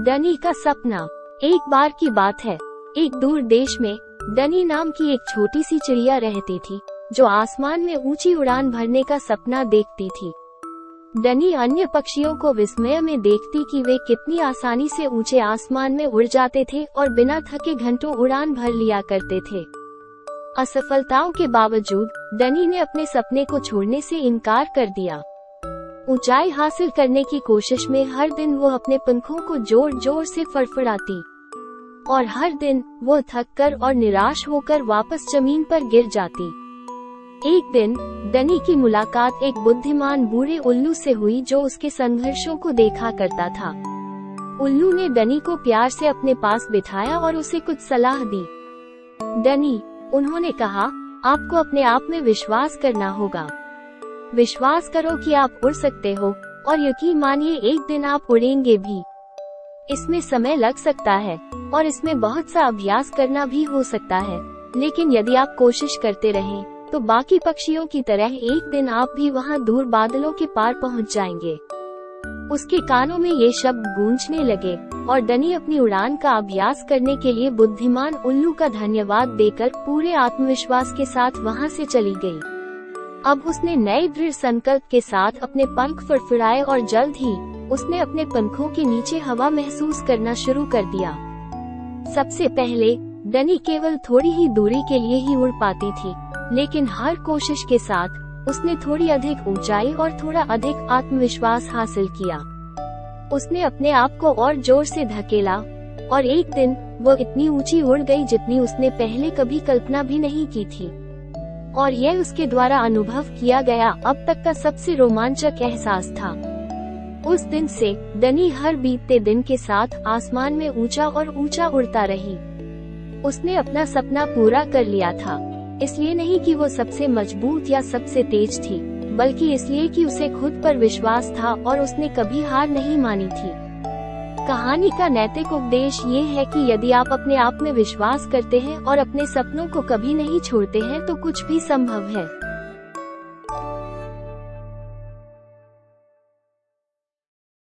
डनी का सपना। एक बार की बात है। एक दूर देश में, डनी नाम की एक छोटी सी चिड़िया रहती थी, जो आसमान में ऊँची उड़ान भरने का सपना देखती थी। डनी अन्य पक्षियों को विस्मय में देखती कि वे कितनी आसानी से ऊँचे आसमान में उड़ जाते थे और बिना थके घंटों उड़ान भर लिया करते थे। असफलताओं के बावजूद, डनी ने अपने सपने को छोड़ने से इनकार कर दिया। ऊंचाई हासिल करने की कोशिश में हर दिन वो अपने पंखों को ज़ोर ज़ोर से फड़फड़ाती। और हर दिन वो थक कर और निराश होकर वापस ज़मीन पर गिर जाती। एक दिन, डनी की मुलाकात एक बुद्धिमान बूढ़े उल्लू से हुई जो उसके संघर्षों को देखा करता था। उल्लू ने डनी को प्यार से अपने पास बिठाया और उसे कुछ सलाह दी। डनी, उन्होंने कहा, आपको अपने आप में विश्वास करना होगा। विश्वास करो कि आप उड़ सकते हो और यकीन मानिए एक दिन आप उड़ेंगे भी इसमें समय लग सकता है और इसमें बहुत सा अभ्यास करना भी हो सकता है लेकिन यदि आप कोशिश करते रहें, तो बाकी पक्षियों की तरह एक दिन आप भी वहाँ दूर बादलों के पार पहुँच जाएँगे उसके कानों में ये शब्द गूंजने लगे और डनी अपनी उड़ान का अभ्यास करने के लिए बुद्धिमान उल्लू का धन्यवाद देकर पूरे आत्मविश्वास के साथ वहाँ से चली गई। अब उसने नए दृढ़ संकल्प के साथ अपने पंख फड़फड़ाए और जल्द ही, उसने अपने पंखों के नीचे हवा महसूस करना शुरू कर दिया। सबसे पहले, डनी केवल थोड़ी ही दूरी के लिए ही उड़ पाती थी, लेकिन हर कोशिश के साथ, उसने थोड़ी अधिक ऊंचाई और थोड़ा अधिक आत्मविश्वास हासिल किया। उसने अपने आप को और ज़ोर से धकेला, और एक दिन, वो इतनी ऊँची उड़ गई जितनी उसने पहले कभी कल्पना भी नहीं की थी। और यह उसके द्वारा अनुभव किया गया अब तक का सबसे रोमांचक एहसास था। उस दिन से डनी हर बीतते दिन के साथ आसमान में ऊँचा और ऊँचा उड़ता रही। उसने अपना सपना पूरा कर लिया था। इसलिए नहीं कि वो सबसे मज़बूत या सबसे तेज थी, बल्कि इसलिए कि उसे खुद पर विश्वास था और उसने कभी हार नहीं मानी थी। कहानी का नैतिक उपदेश ये है कि यदि आप अपने आप में विश्वास करते हैं और अपने सपनों को कभी नहीं छोड़ते हैं तो कुछ भी संभव है।